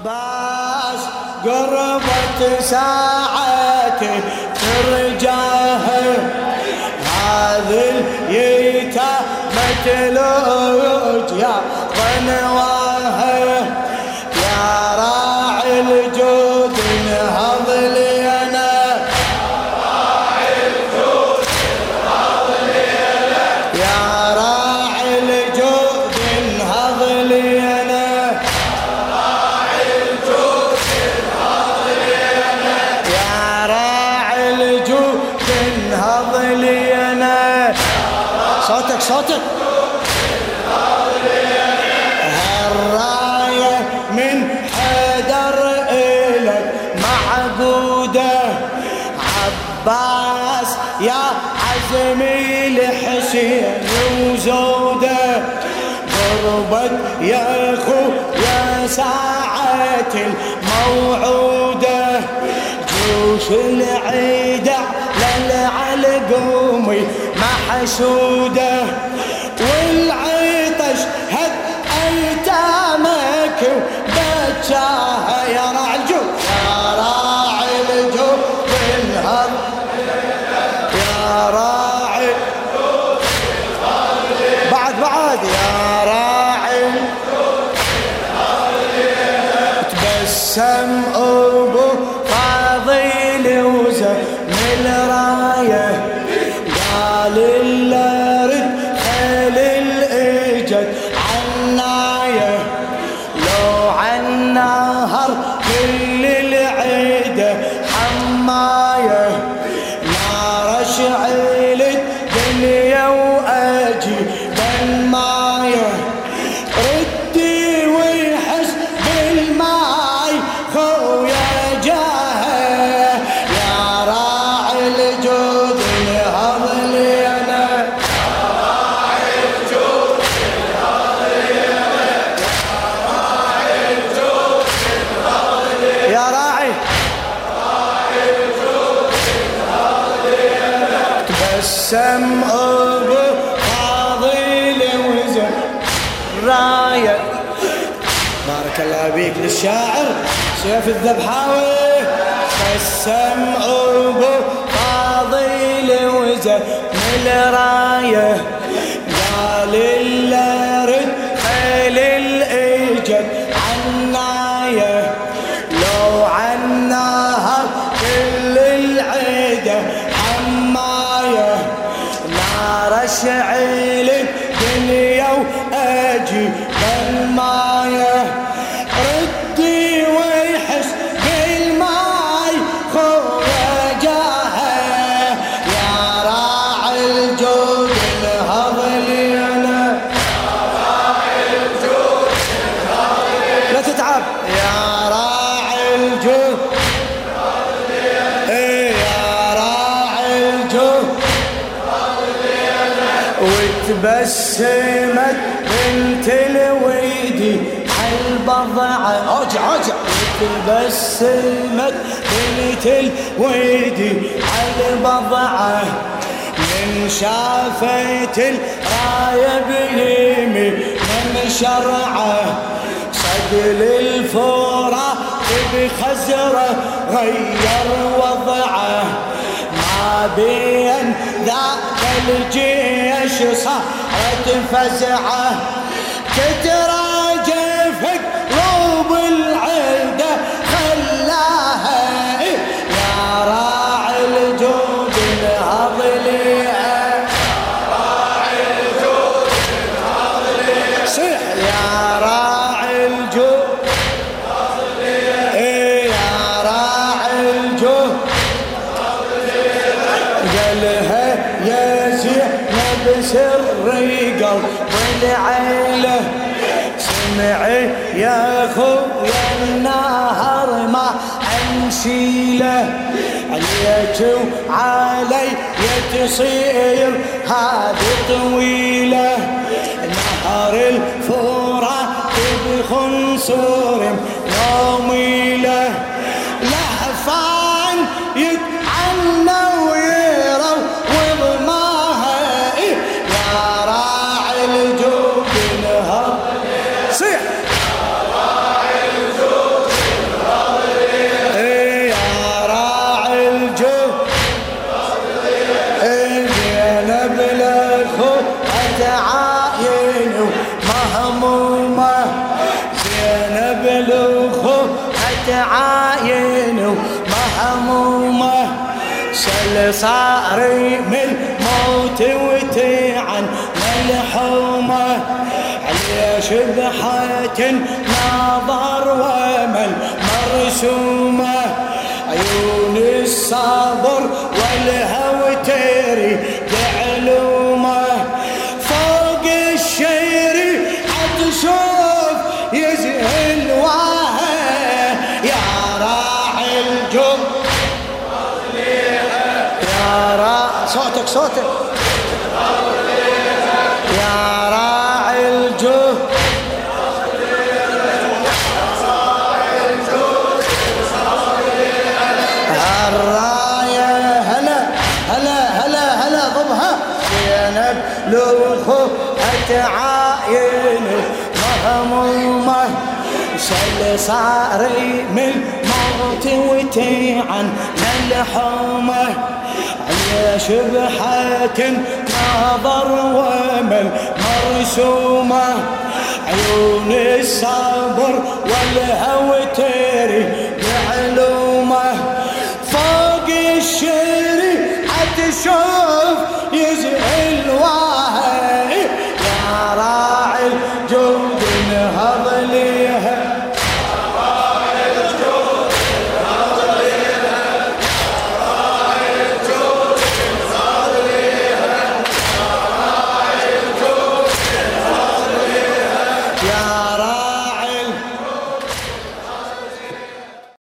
عباس قربت ساعته ترجاه هذه اليتامى تلوج يا ظنواه صوتك هالراية من حدر إلك معبودة. عباس يا عزمي الحسين وزوده ضربت يا أخو يا ساعة الموعودة. جوش العيدة للعلقومي محشودة والعطش. هد أيتامك وبجاها يا الجود يا راعي الجود بالهض يا راعي بعد بعد. يا راعي تبسم أبو رايه بارك الله بيك للشاعر سيف الذبحاوي. بسم ابو فاضل وزن الراية. قال الا رد خيل الاجد عنايه لو عناها كل العيدة حماية نار شعيل بالماية ردي ويحس بالماي خويا جاهه يا راعي الجود الهضلي أنا. لا تتعب. يا راعي الجود. إيه يا راعي الجود. وتبسمت بنت الويدي عالبضعة ارجع ارجع وتبسمت بنت الويدي عالبضعة من شافت الراية بيمي من شرعة. صقل الفورة بخزرة غير وضعة. ما بين ذاك الجيش صارت فزعة. زينب سري قلب العيله سمعي يا خويا النهر ما أنشيله. عليك وعلي تصير هذه طويلة. نهر الفرات بخنصور عاين ومهمومة سل صاري من موت وتعن ملحومة علي شبحة نظر ومن مرسومة؟ عيون الصبر والهوى تري فوق الشير عطشوف يزهل واه صوتك. يا راعي الجب الراية هلا هلا هلا هلا ضبها. زينب لوخو عاين مهمومة سل صاري من موت وتعن ملحومة على شبحة نظر ومل مرسومة. عيون الصبر والهوى تري معلومة. فوق الشريعة شوق